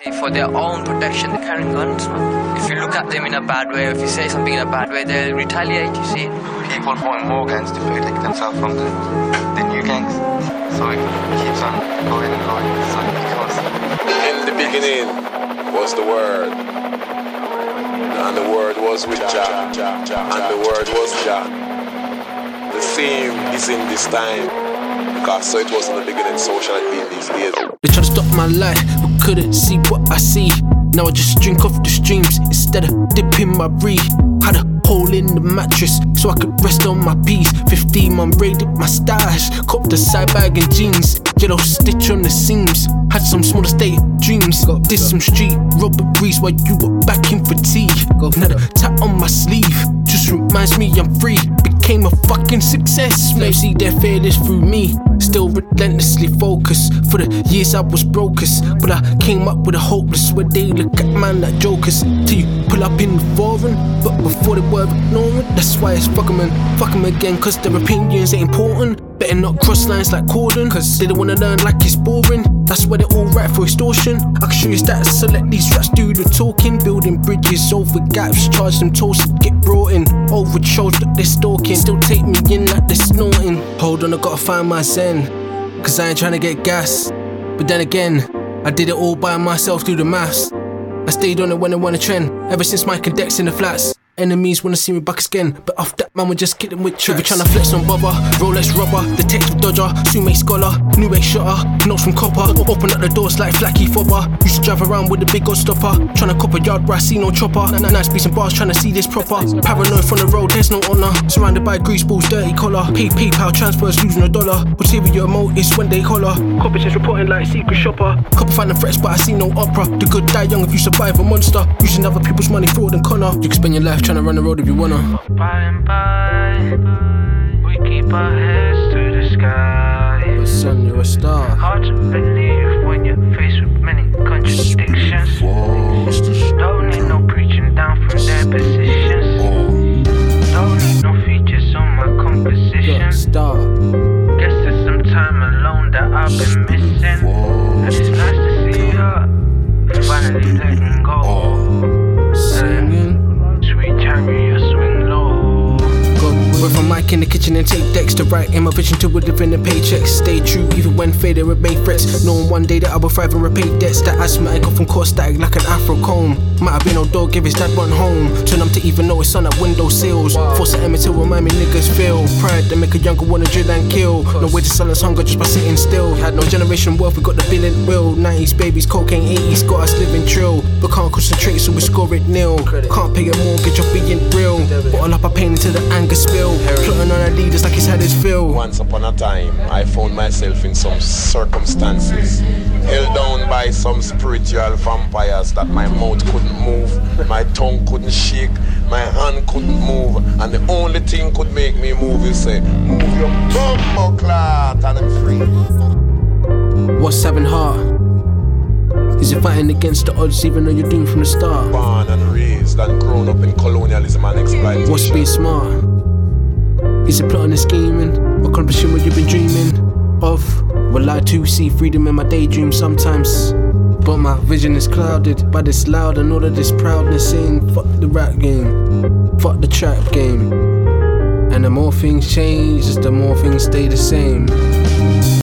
For their own protection, they're carrying guns, man. If you look at them in a bad way, if you say something in a bad way, they'll retaliate, you see. People form more gangs to protect themselves from the, the new gangs. So it keeps on going and going. So because In the beginning was the Word, and the Word was with Jah, and the Word was Jah. The same is in this time, because so it was in the beginning, so shall it be in these days. They try to stop my life, but couldn't see what I see. Now I just drink off the streams instead of dipping my breed. Had a hole in the mattress so I could rest on my peace. 15 man raided my stash, copped a side bag and jeans. Yellow stitch on the seams. Had some small estate dreams. Go, Did some street robberies while you were back in fatigue. Now the tat on my sleeve just reminds me I'm free. Became a fucking success. May see their failures through me. Still relentlessly focused. For the years I was brokest, but I came up with a hopeless where they look at man like jokers. Till you pull up in the foreign, but before they were ignorant. That's why it's fuck 'em and fuck 'em again, cause their opinions ain't important. Better not cross lines like Corden, cause they don't wanna learn like it's boring. That's why they're all right for extortion. I can show you stats, so let these rats do the talking. Building bridges over gaps, charge them tolls to get brought in. Over that they're stalking, still take me in like they're snorting. Hold on, I gotta find my zen, cause I ain't trying to get gas. But then again, I did it all by myself through the maths. I stayed on it when I won a trend, ever since my Dex in the flats. Enemies wanna see me back again, but off that man, we're just kidding with tricks. Tryna flex on bother, Rolex rubber, detective dodger, Sume scholar, new age shutter, notes from copper. Open up the doors like flaky fobber. Used to drive around with a big old stopper, tryna cop a yard where I see no chopper. Nice beats and bars, tryna see this proper. Paranoid from the road, there's no honor. Surrounded by grease balls, dirty collar. Pay PayPal transfers, losing a dollar. Ulterior motives when they holler. Competitions reporting like secret shopper. Couple finding threats, but I see no opera. The good die young if you survive a monster. Using other people's money, fraud and connor. You can spend your life trying to run the road if you wanna. By and by, we keep our heads to the sky. But son, you're a star. Hard to believe when you're faced with many contradictions. Don't need no preaching down from their positions. Don't need no features on my composition. star. Guess it's some time alone that I've been missing. Mic in the kitchen and take decks to write in my vision to a in the paychecks. Stay true even when faded remain threats. Knowing one day that I will thrive and repay debts. That asthmatic off from core static like an afro comb. Might have been old dog if his dad run home. Too numb to even know his son at window sills. Force an to remind me niggas feel pride that make a younger wanna drill and kill. No way to silence hunger just by sitting still. Had no generation wealth, we got the billion will. 90s babies, cocaine, 80s got us living trill. But can't concentrate, so we score it nil. Can't pay a mortgage or being real. Bottle up our pain into the anger spill. Plotting on our leaders like he's had his fill. Once upon a time, I found myself in some circumstances, held down by some spiritual vampires that my mouth couldn't move, my tongue couldn't shake, my hand couldn't move, and the only thing could make me move is say, move your bumbo clot and I'm free. What's having heart? Is it fighting against the odds even though you're doomed from the start? Born and raised and grown up in colonialism exploitation. What's being smart? Is it plotting and scheming? Accomplishing what you've been dreaming of? Will I too see freedom in my daydream sometimes? But my vision is clouded by this loud and all of this proudness saying fuck the rap game, fuck the trap game. And the more things change, the more things stay the same.